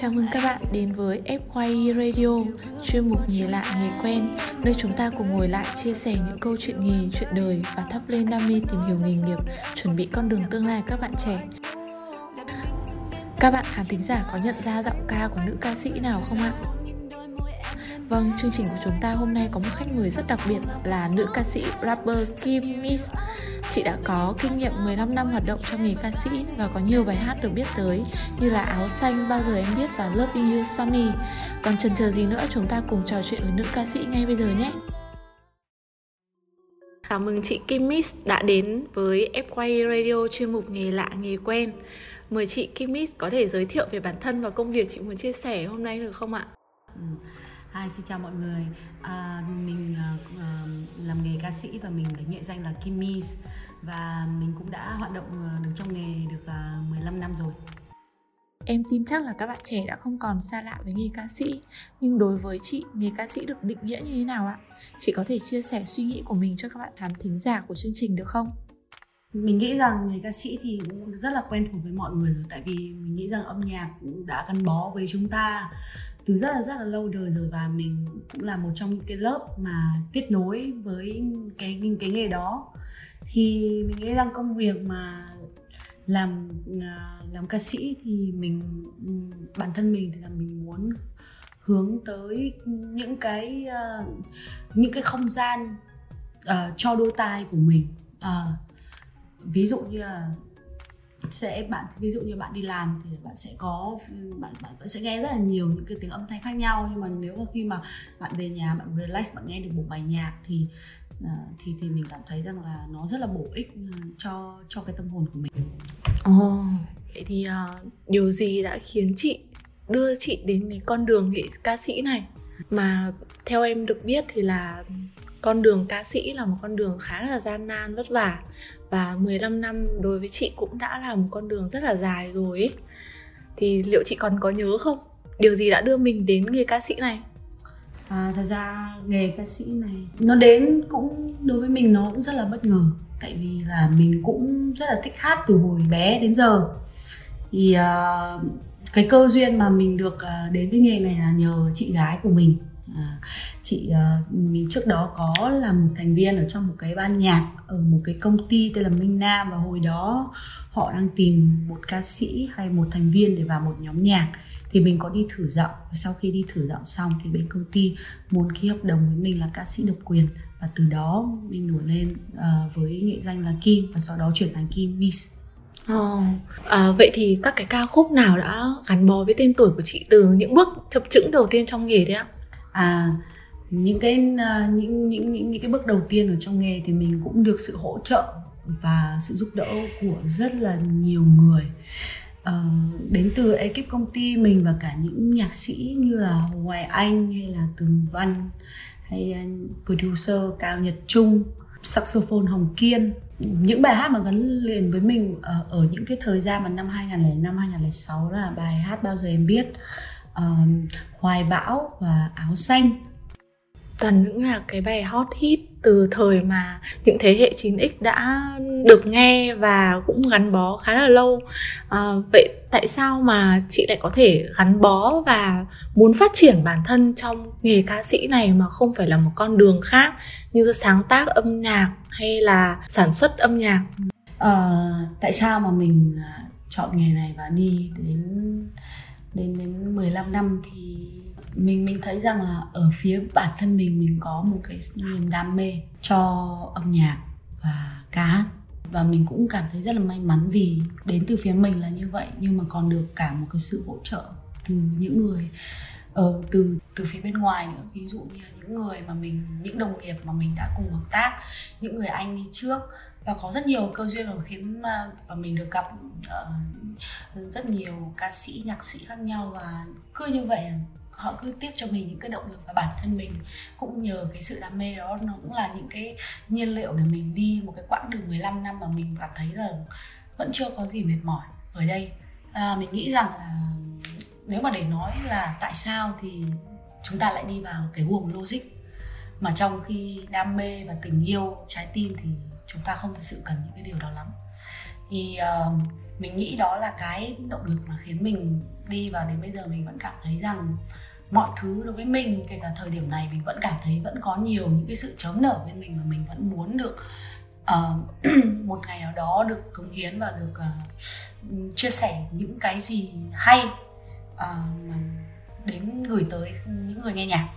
Chào mừng các bạn đến với FYE Radio, chuyên mục nghề lạ nghề quen, nơi chúng ta cùng ngồi lại chia sẻ những câu chuyện nghề, chuyện đời và thắp lên đam mê tìm hiểu nghề nghiệp, chuẩn bị con đường tương lai các bạn trẻ. Các bạn khán thính giả có nhận ra giọng ca của nữ ca sĩ nào không ạ? Vâng, chương trình của chúng ta hôm nay có một khách mời rất đặc biệt là nữ ca sĩ rapper Kim Miss. Chị đã có kinh nghiệm 15 năm hoạt động trong nghề ca sĩ và có nhiều bài hát được biết tới như là Áo xanh, Bao giờ em biết và Loving You Sunny. Còn chần chờ gì nữa chúng ta cùng trò chuyện với nữ ca sĩ ngay bây giờ nhé. Chào mừng chị Kim Miss đã đến với FY Radio chuyên mục nghề lạ nghề quen. Mời chị Kim Miss có thể giới thiệu về bản thân và công việc chị muốn chia sẻ hôm nay được không ạ? Ừ. Hi, xin chào mọi người. À, mình uh, làm nghề ca sĩ và mình lấy nghệ danh là Kim Mis và mình cũng đã hoạt động uh, được trong nghề được uh, 15 năm rồi. Em tin chắc là các bạn trẻ đã không còn xa lạ với nghề ca sĩ Nhưng đối với chị, nghề ca sĩ được định nghĩa như thế nào ạ? Chị có thể chia sẻ suy nghĩ của mình cho các bạn khán thính giả của chương trình được không? Mình nghĩ rằng người ca sĩ thì cũng rất là quen thuộc với mọi người rồi Tại vì mình nghĩ rằng âm nhạc cũng đã gắn bó với chúng ta từ rất là rất là lâu đời rồi và mình cũng là một trong những cái lớp mà tiếp nối với cái cái nghề đó. Thì mình nghĩ rằng công việc mà làm à, làm ca sĩ thì mình bản thân mình thì là mình muốn hướng tới những cái uh, những cái không gian uh, cho đôi tai của mình. Uh, ví dụ như là sẽ bạn ví dụ như bạn đi làm thì bạn sẽ có bạn bạn, bạn sẽ nghe rất là nhiều những cái tiếng âm thanh khác nhau nhưng mà nếu mà khi mà bạn về nhà bạn relax bạn nghe được một bài nhạc thì ờ, thì thì mình cảm thấy rằng là nó rất là bổ ích cho cho cái tâm hồn của mình. Ồ, oh, vậy thì uh, điều gì đã khiến chị đưa chị đến cái con đường nghệ ca sĩ này mà theo em được biết thì là con đường ca sĩ là một con đường khá là gian nan vất vả và 15 năm đối với chị cũng đã là một con đường rất là dài rồi ấy. Thì liệu chị còn có nhớ không? Điều gì đã đưa mình đến nghề ca sĩ này? À, thật ra nghề ca sĩ này nó đến cũng đối với mình nó cũng rất là bất ngờ tại vì là mình cũng rất là thích hát từ hồi bé đến giờ thì uh, cái cơ duyên mà mình được uh, đến với nghề này là nhờ chị gái của mình uh, chị uh, mình trước đó có là một thành viên ở trong một cái ban nhạc ở một cái công ty tên là Minh Nam và hồi đó họ đang tìm một ca sĩ hay một thành viên để vào một nhóm nhạc thì mình có đi thử giọng và sau khi đi thử giọng xong thì bên công ty muốn ký hợp đồng với mình là ca sĩ độc quyền và từ đó mình nổi lên uh, với nghệ danh là Kim và sau đó chuyển thành Kim Miss Oh, à, vậy thì các cái ca khúc nào đã gắn bó với tên tuổi của chị từ những bước chập chững đầu tiên trong nghề đấy ạ? à những cái à, những những những những cái bước đầu tiên ở trong nghề thì mình cũng được sự hỗ trợ và sự giúp đỡ của rất là nhiều người. À, đến từ ekip công ty mình và cả những nhạc sĩ như là Hoài Anh hay là Tường Văn hay à, producer Cao Nhật Trung saxophone Hồng Kiên. Những bài hát mà gắn liền với mình ở, ở những cái thời gian mà năm 2005 2006 là bài hát bao giờ em biết. Uh, hoài bão và áo xanh toàn những là cái bài hot hit từ thời mà những thế hệ 9X đã được nghe và cũng gắn bó khá là lâu. À, vậy tại sao mà chị lại có thể gắn bó và muốn phát triển bản thân trong nghề ca sĩ này mà không phải là một con đường khác như sáng tác âm nhạc hay là sản xuất âm nhạc? À, tại sao mà mình à, chọn nghề này và đi đến đến đến 15 năm thì mình mình thấy rằng là ở phía bản thân mình mình có một cái niềm đam mê cho âm nhạc và ca hát. Và mình cũng cảm thấy rất là may mắn vì đến từ phía mình là như vậy nhưng mà còn được cả một cái sự hỗ trợ từ những người ở ờ, từ từ phía bên ngoài nữa. Ví dụ như những người mà mình những đồng nghiệp mà mình đã cùng hợp tác những người anh đi trước. Và có rất nhiều cơ duyên mà khiến mà và mình được gặp uh, rất nhiều ca sĩ nhạc sĩ khác nhau. Và cứ như vậy à họ cứ tiếp cho mình những cái động lực và bản thân mình. Cũng nhờ cái sự đam mê đó nó cũng là những cái nhiên liệu để mình đi một cái quãng đường 15 năm mà mình cảm thấy là vẫn chưa có gì mệt mỏi ở đây. À, mình nghĩ rằng là nếu mà để nói là tại sao thì chúng ta lại đi vào cái guồng logic mà trong khi đam mê và tình yêu trái tim thì chúng ta không thực sự cần những cái điều đó lắm. Thì uh, mình nghĩ đó là cái động lực mà khiến mình đi và đến bây giờ mình vẫn cảm thấy rằng mọi thứ đối với mình kể cả thời điểm này mình vẫn cảm thấy vẫn có nhiều những cái sự chớm nở bên mình mà mình vẫn muốn được uh, một ngày nào đó được cống hiến và được uh, chia sẻ những cái gì hay uh, đến gửi tới những người nghe nhạc.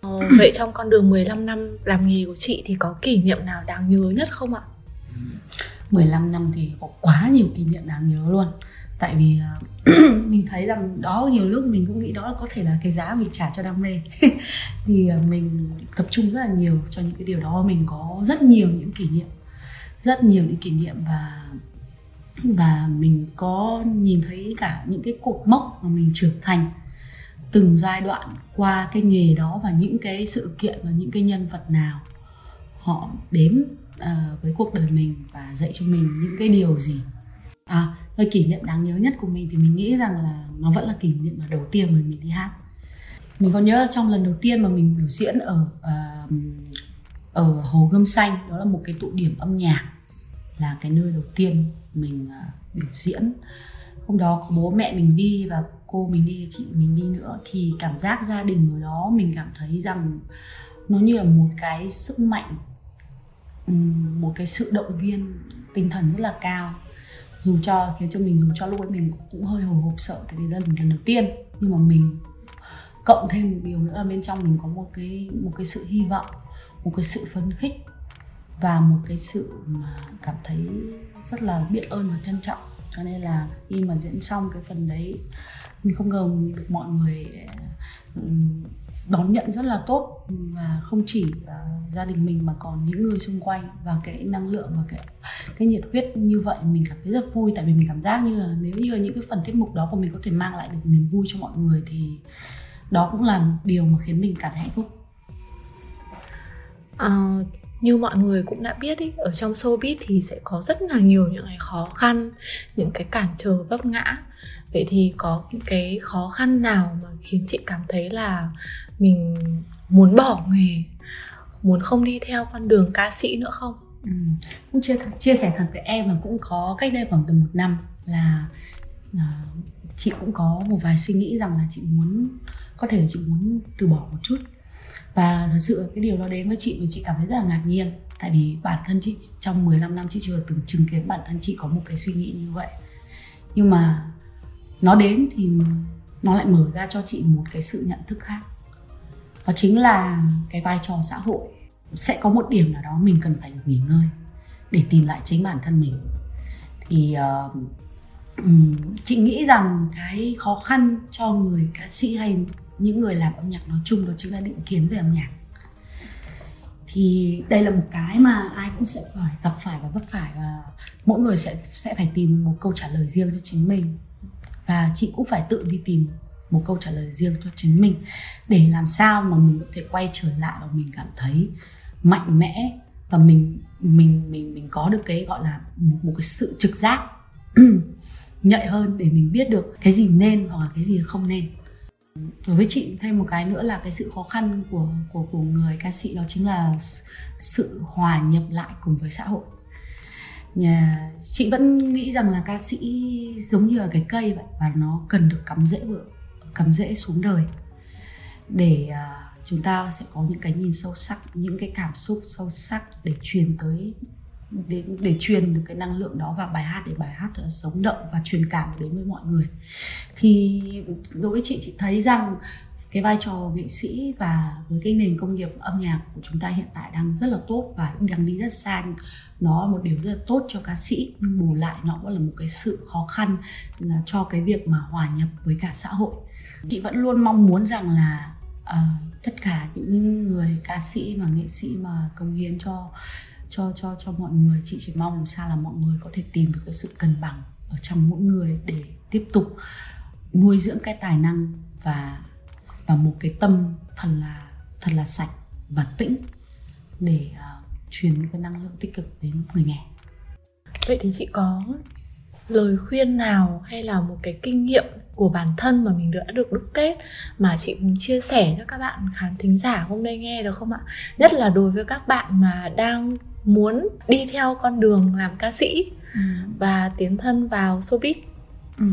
Ờ, vậy trong con đường 15 năm làm nghề của chị thì có kỷ niệm nào đáng nhớ nhất không ạ? 15 năm thì có quá nhiều kỷ niệm đáng nhớ luôn tại vì à, mình thấy rằng đó nhiều lúc mình cũng nghĩ đó là có thể là cái giá mình trả cho đam mê. Thì à, mình tập trung rất là nhiều cho những cái điều đó. Mình có rất nhiều những kỷ niệm rất nhiều những kỷ niệm và và mình có nhìn thấy cả những cái cột mốc mà mình trưởng thành từng giai đoạn qua cái nghề đó và những cái sự kiện và những cái nhân vật nào họ đến uh, với cuộc đời mình và dạy cho mình những cái điều gì à và kỷ niệm đáng nhớ nhất của mình thì mình nghĩ rằng là nó vẫn là kỷ niệm mà đầu tiên mà mình đi hát. Mình còn nhớ là trong lần đầu tiên mà mình biểu diễn ở uh, ở hồ gươm xanh đó là một cái tụ điểm âm nhạc là cái nơi đầu tiên mình uh, biểu diễn. Hôm đó có bố mẹ mình đi và cô mình đi chị mình đi nữa thì cảm giác gia đình ở đó mình cảm thấy rằng nó như là một cái sức mạnh một cái sự động viên tinh thần rất là cao dù cho, khiến cho mình, dù cho lúc ấy mình cũng hơi hồi hộp sợ tại vì đây là lần đầu tiên. Nhưng mà mình, cộng thêm một điều nữa là bên trong mình có một cái một cái sự hy vọng, một cái sự phấn khích và một cái sự mà cảm thấy rất là biết ơn và trân trọng. Cho nên là khi mà diễn xong cái phần đấy, mình không ngờ được mọi người đón nhận rất là tốt và không chỉ à, gia đình mình mà còn những người xung quanh và cái năng lượng và cái cái nhiệt huyết như vậy mình cảm thấy rất vui. Tại vì mình cảm giác như là nếu như những cái phần tiết mục đó của mình có thể mang lại được niềm vui cho mọi người thì đó cũng là điều mà khiến mình cảm thấy hạnh phúc. Uh, như mọi người cũng đã biết ý, ở trong showbiz thì sẽ có rất là nhiều những cái khó khăn những cái cản trở vấp ngã vậy thì có những cái khó khăn nào mà khiến chị cảm thấy là mình muốn bỏ nghề muốn không đi theo con đường ca sĩ nữa không ừ. cũng chia chia sẻ thật với em là cũng có cách đây khoảng tầm một năm là uh, chị cũng có một vài suy nghĩ rằng là chị muốn có thể là chị muốn từ bỏ một chút và thật sự cái điều đó đến với chị và chị cảm thấy rất là ngạc nhiên. Tại vì bản thân chị trong 15 năm chị chưa từng chứng kiến bản thân chị có một cái suy nghĩ như vậy. Nhưng mà nó đến thì nó lại mở ra cho chị một cái sự nhận thức khác. Đó chính là cái vai trò xã hội. Sẽ có một điểm nào đó mình cần phải được nghỉ ngơi để tìm lại chính bản thân mình. Thì uh, chị nghĩ rằng cái khó khăn cho người ca sĩ hay những người làm âm nhạc nói chung đó chính là định kiến về âm nhạc. Thì đây là một cái mà ai cũng sẽ phải gặp phải và vấp phải và mỗi người sẽ sẽ phải tìm một câu trả lời riêng cho chính mình. Và chị cũng phải tự đi tìm một câu trả lời riêng cho chính mình để làm sao mà mình có thể quay trở lại và mình cảm thấy mạnh mẽ và mình mình mình mình có được cái gọi là một, một cái sự trực giác nhạy hơn để mình biết được cái gì nên hoặc là cái gì không nên đối với chị. Thêm một cái nữa là cái sự khó khăn của của của người ca sĩ đó chính là sự hòa nhập lại cùng với xã hội. Nhà chị vẫn nghĩ rằng là ca sĩ giống như là cái cây vậy và nó cần được cắm rễ vừa cắm rễ xuống đời để uh, chúng ta sẽ có những cái nhìn sâu sắc những cái cảm xúc sâu sắc để truyền tới để, để truyền được cái năng lượng đó vào bài hát để bài hát ờ, sống động và truyền cảm đến với mọi người. Thì đối với chị chị thấy rằng cái vai trò nghệ sĩ và với cái nền công nghiệp âm nhạc của chúng ta hiện tại đang rất là tốt và đang đi rất xa nó là một điều rất là tốt cho ca sĩ nhưng bù lại nó cũng là một cái sự khó khăn là cho cái việc mà hòa nhập với cả xã hội. Chị vẫn luôn mong muốn rằng là uh, tất cả những người ca sĩ và nghệ sĩ mà công hiến cho cho cho cho mọi người. Chị chỉ mong làm sao là mọi người có thể tìm được cái sự cân bằng ở trong mỗi người để tiếp tục nuôi dưỡng cái tài năng và và một cái tâm thật là thật là sạch và tĩnh để uh, truyền những cái năng lượng tích cực đến người nghe. Vậy thì chị có lời khuyên nào hay là một cái kinh nghiệm của bản thân mà mình đã được đúc kết mà chị muốn chia sẻ cho các bạn khán thính giả hôm nay nghe được không ạ? Nhất là đối với các bạn mà đang muốn đi theo con đường làm ca sĩ ừ. và tiến thân vào showbiz ừ.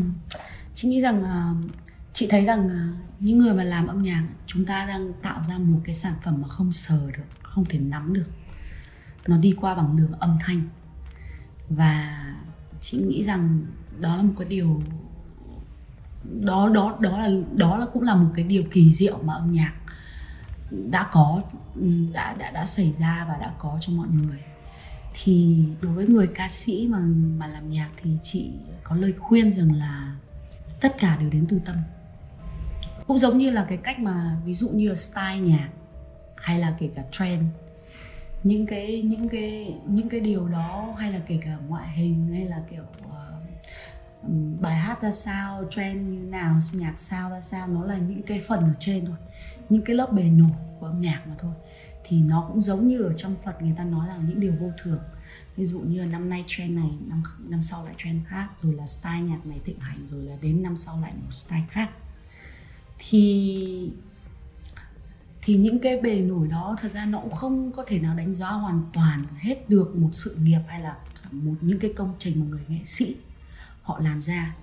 chị nghĩ rằng uh, chị thấy rằng uh, những người mà làm âm nhạc chúng ta đang tạo ra một cái sản phẩm mà không sờ được không thể nắm được nó đi qua bằng đường âm thanh và chị nghĩ rằng đó là một cái điều đó đó đó là đó là cũng là một cái điều kỳ diệu mà âm nhạc đã có ừ, đã đã đã xảy ra và đã có cho mọi người. Thì đối với người ca sĩ mà mà làm nhạc thì chị có lời khuyên rằng là tất cả đều đến từ tâm. Cũng giống như là cái cách mà ví dụ như là style nhạc hay là kể cả trend những cái những cái những cái điều đó hay là kể cả ngoại hình hay là kiểu uh, bài hát ra sao, trend như nào nhạc sao, ra sao, nó là những cái phần ở trên thôi. Những cái lớp bề nổi của âm nhạc mà thôi. Thì nó cũng giống như ở trong Phật người ta nói rằng những điều vô thường. Ví dụ như là năm nay trend này, năm năm sau lại trend khác, rồi là style nhạc này thịnh hành, rồi là đến năm sau lại một style khác. Thì thì những cái bề nổi đó thật ra nó cũng không có thể nào đánh giá hoàn toàn hết được một sự nghiệp hay là một những cái công trình mà người nghệ sĩ họ làm ra.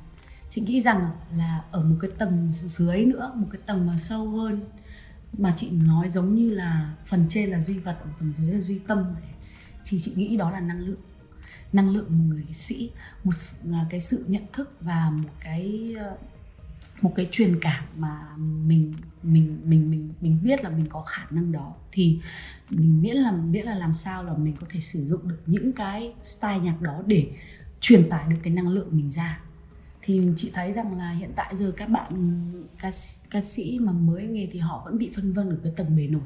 Chị nghĩ rằng là ở một cái tầng dưới nữa, một cái tầng mà sâu hơn, mà chị nói giống như là phần trên là duy vật, phần dưới là duy tâm thì chị nghĩ đó là năng lượng. Năng lượng một người sĩ, một à, cái sự nhận thức và một cái ờ, một cái truyền cảm mà mình mình mình mình mình biết là mình có khả năng đó. Thì mình miễn là miễn là làm sao là mình có thể sử dụng được những cái style nhạc đó để truyền tải được cái năng lượng mình ra. Thì chị thấy rằng là hiện tại giờ các bạn ca, ca sĩ mà mới nghề thì họ vẫn bị phân vân ở cái tầng bề nổi.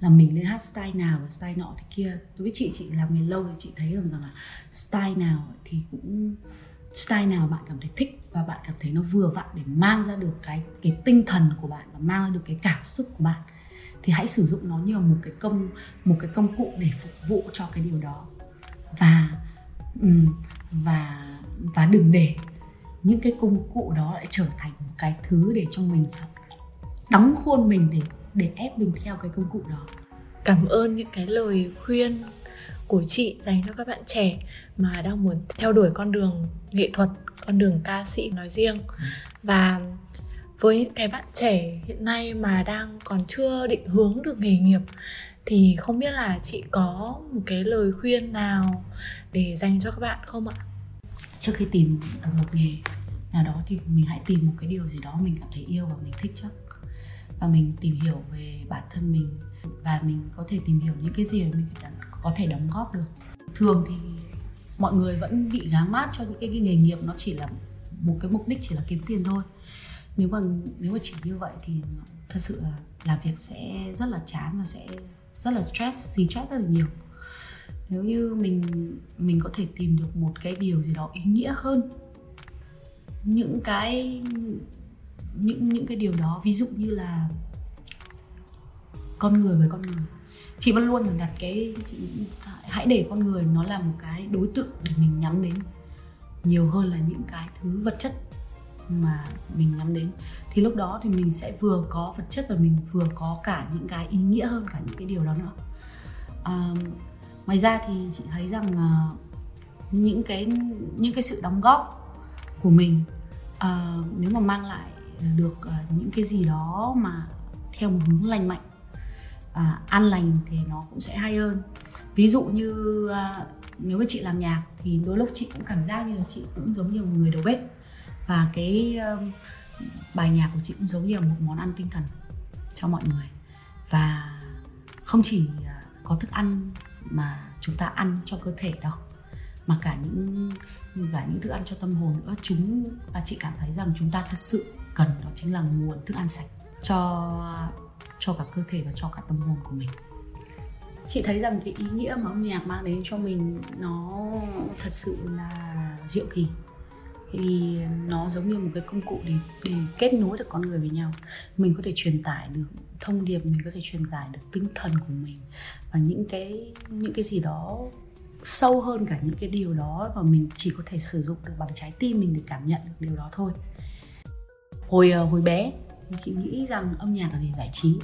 Là mình lên hát style nào và style nọ thì kia. Đối với chị chị làm nghề lâu thì chị thấy rằng là style nào thì cũng style nào bạn cảm thấy thích và bạn cảm thấy nó vừa vặn để mang ra được cái cái tinh thần của bạn và mang ra được cái cảm xúc của bạn. Thì hãy sử dụng nó như một cái công một cái công cụ để phục vụ cho cái điều đó. Và và và đừng để những cái công cụ đó lại trở thành một cái thứ để cho mình đóng khuôn mình để để ép mình theo cái công cụ đó. Cảm ơn những cái lời khuyên của chị dành cho các bạn trẻ mà đang muốn theo đuổi con đường nghệ thuật con đường ca sĩ nói riêng. Và với những cái bạn trẻ hiện nay mà đang còn chưa định hướng được nghề nghiệp thì không biết là chị có một cái lời khuyên nào để dành cho các bạn không ạ? Trước khi tìm một nghề nào đó thì mình hãy tìm một cái điều gì đó mình cảm thấy yêu và mình thích trước. Và mình tìm hiểu về bản thân mình. Và mình có thể tìm hiểu những cái gì mình có thể đóng góp được. Thường thì mọi người vẫn bị gá mát cho những cái, cái nghề nghiệp nó chỉ là một cái mục đích chỉ là kiếm tiền thôi. Nếu mà nếu mà chỉ như vậy thì thật sự là làm việc sẽ rất là chán và sẽ rất là stress gì stress rất là nhiều. Nếu như mình mình có thể tìm được một cái điều gì đó ý nghĩa hơn, những cái, những những cái điều đó, ví dụ như là con người với con người. Chị vẫn luôn đặt cái, chị, hãy để con người nó là một cái đối tượng để mình nhắm đến nhiều hơn là những cái thứ vật chất mà mình nhắm đến. Thì lúc đó thì mình sẽ vừa có vật chất và mình vừa có cả những cái ý nghĩa hơn cả những cái điều đó nữa. À, ngoài ra thì chị thấy rằng uh, những cái những cái sự đóng góp của mình uh, nếu mà mang lại được uh, những cái gì đó mà theo một hướng lành mạnh à, an lành thì nó cũng sẽ hay hơn. Ví dụ như à, nếu mà chị làm nhạc thì đôi lúc chị cũng cảm giác như là chị cũng giống như một người đầu bếp và cái um, bài nhạc của chị cũng giống như là một món ăn tinh thần cho mọi người. Và không chỉ à, có thức ăn mà chúng ta ăn cho cơ thể đâu mà cả những và những thức ăn cho tâm hồn nữa. Chúng và chị cảm thấy rằng chúng ta thật sự cần đó chính là nguồn thức ăn sạch cho cho cả cơ thể và cho cả tâm hồn của mình. Chị thấy rằng cái ý nghĩa mà âm nhạc mang đến cho mình nó thật sự là diệu kỳ vì nó giống như một cái công cụ để để kết nối được con người với nhau. Mình có thể truyền tải được thông điệp, mình có thể truyền tải được tinh thần của mình và những cái những cái gì đó sâu hơn cả những cái điều đó và mình chỉ có thể sử dụng được bằng trái tim mình để cảm nhận được điều đó thôi. Hồi ờ, hồi bé, thì chị nghĩ rằng âm nhạc là để giải trí.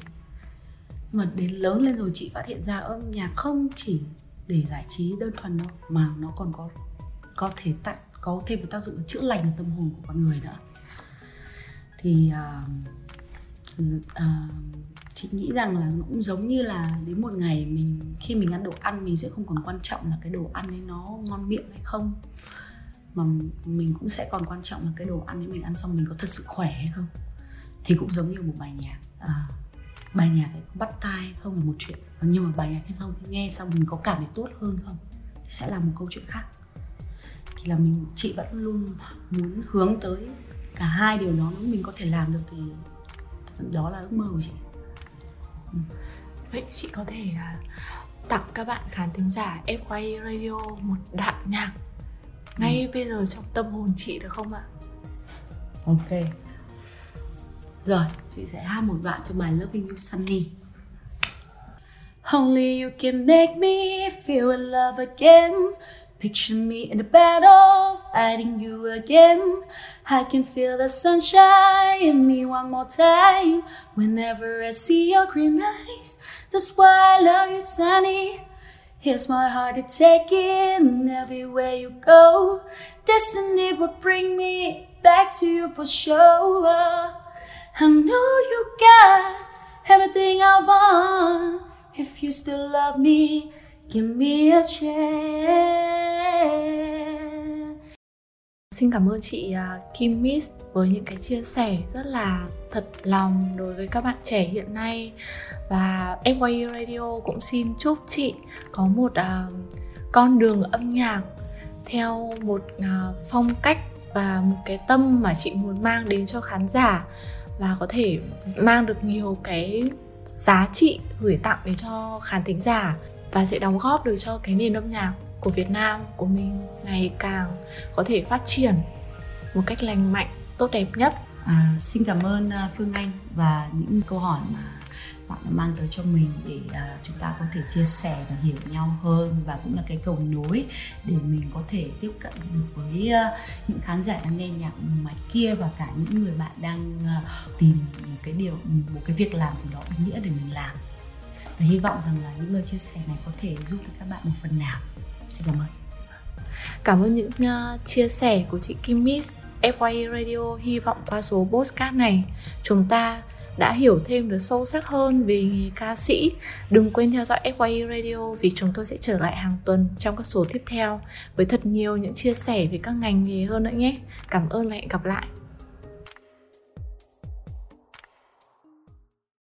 Mà đến lớn lên rồi chị phát hiện ra âm nhạc không chỉ để giải trí đơn thuần đâu, mà nó còn có có thể tác có thêm một tác dụng chữa lành ở tâm hồn của con người nữa. Thì uh, uh, chị nghĩ rằng là nó cũng giống như là đến một ngày mình khi mình ăn đồ ăn mình sẽ không còn quan trọng là cái đồ ăn ấy nó ngon miệng hay không mà mình cũng sẽ còn quan trọng là cái đồ ăn ấy mình ăn xong mình có thật sự khỏe hay không. Thì cũng giống như một bài nhạc à, bài nhạc ấy bắt tai không là một chuyện nhưng mà bài nhạc khi xong khi nghe xong mình có cảm thấy tốt hơn không? Thì sẽ là một câu chuyện khác là mình chị vẫn luôn muốn hướng tới cả hai điều đó nếu mình có thể làm được thì đó là ước mơ của chị ừ. vậy chị có thể uh, tặng các bạn khán thính giả FY Radio một đoạn nhạc ngay ừ. bây giờ trong tâm hồn chị được không ạ? Ok Rồi, chị sẽ hát một đoạn cho bài Loving You Sunny Only you can make me feel in love again Picture me in the battle, fighting you again. I can feel the sunshine in me one more time. Whenever I see your green eyes, that's why I love you, Sunny. Here's my heart to take in everywhere you go. Destiny will bring me back to you for sure. I know you got everything I want. If you still love me, give me a chance. Xin cảm ơn chị à, Kim Miss với những cái chia sẻ rất là thật lòng đối với các bạn trẻ hiện nay và FYE Radio cũng xin chúc chị có một uh, con đường âm nhạc theo một uh, phong cách và một cái tâm mà chị muốn mang đến cho khán giả và có thể mang được nhiều cái giá trị gửi tặng đến cho khán thính giả và sẽ đóng góp được cho cái nền âm nhạc của Việt Nam của mình ngày càng có thể phát triển một cách lành mạnh tốt đẹp nhất. À, xin cảm ơn à, Phương Anh và những câu hỏi mà bạn đã mang tới cho mình để uh, chúng ta có thể chia sẻ và hiểu nhau hơn và cũng là cái cầu nối để mình có thể tiếp cận được với uh, những khán giả đang nghe nhạc ngoài kia và cả những người bạn đang uh, tìm một cái điều một cái việc làm gì đó ý nghĩa để mình làm và hy vọng rằng là những lời chia sẻ này có thể giúp được các bạn một phần nào xin cảm ơn cảm ơn những uh, chia sẻ của chị Kim Miss FYE Radio hy vọng qua số postcard này chúng ta đã hiểu thêm được sâu sắc hơn về nghề ca sĩ. Đừng quên theo dõi FYE Radio vì chúng tôi sẽ trở lại hàng tuần trong các số tiếp theo với thật nhiều những chia sẻ về các ngành nghề hơn nữa nhé. Cảm ơn và hẹn gặp lại.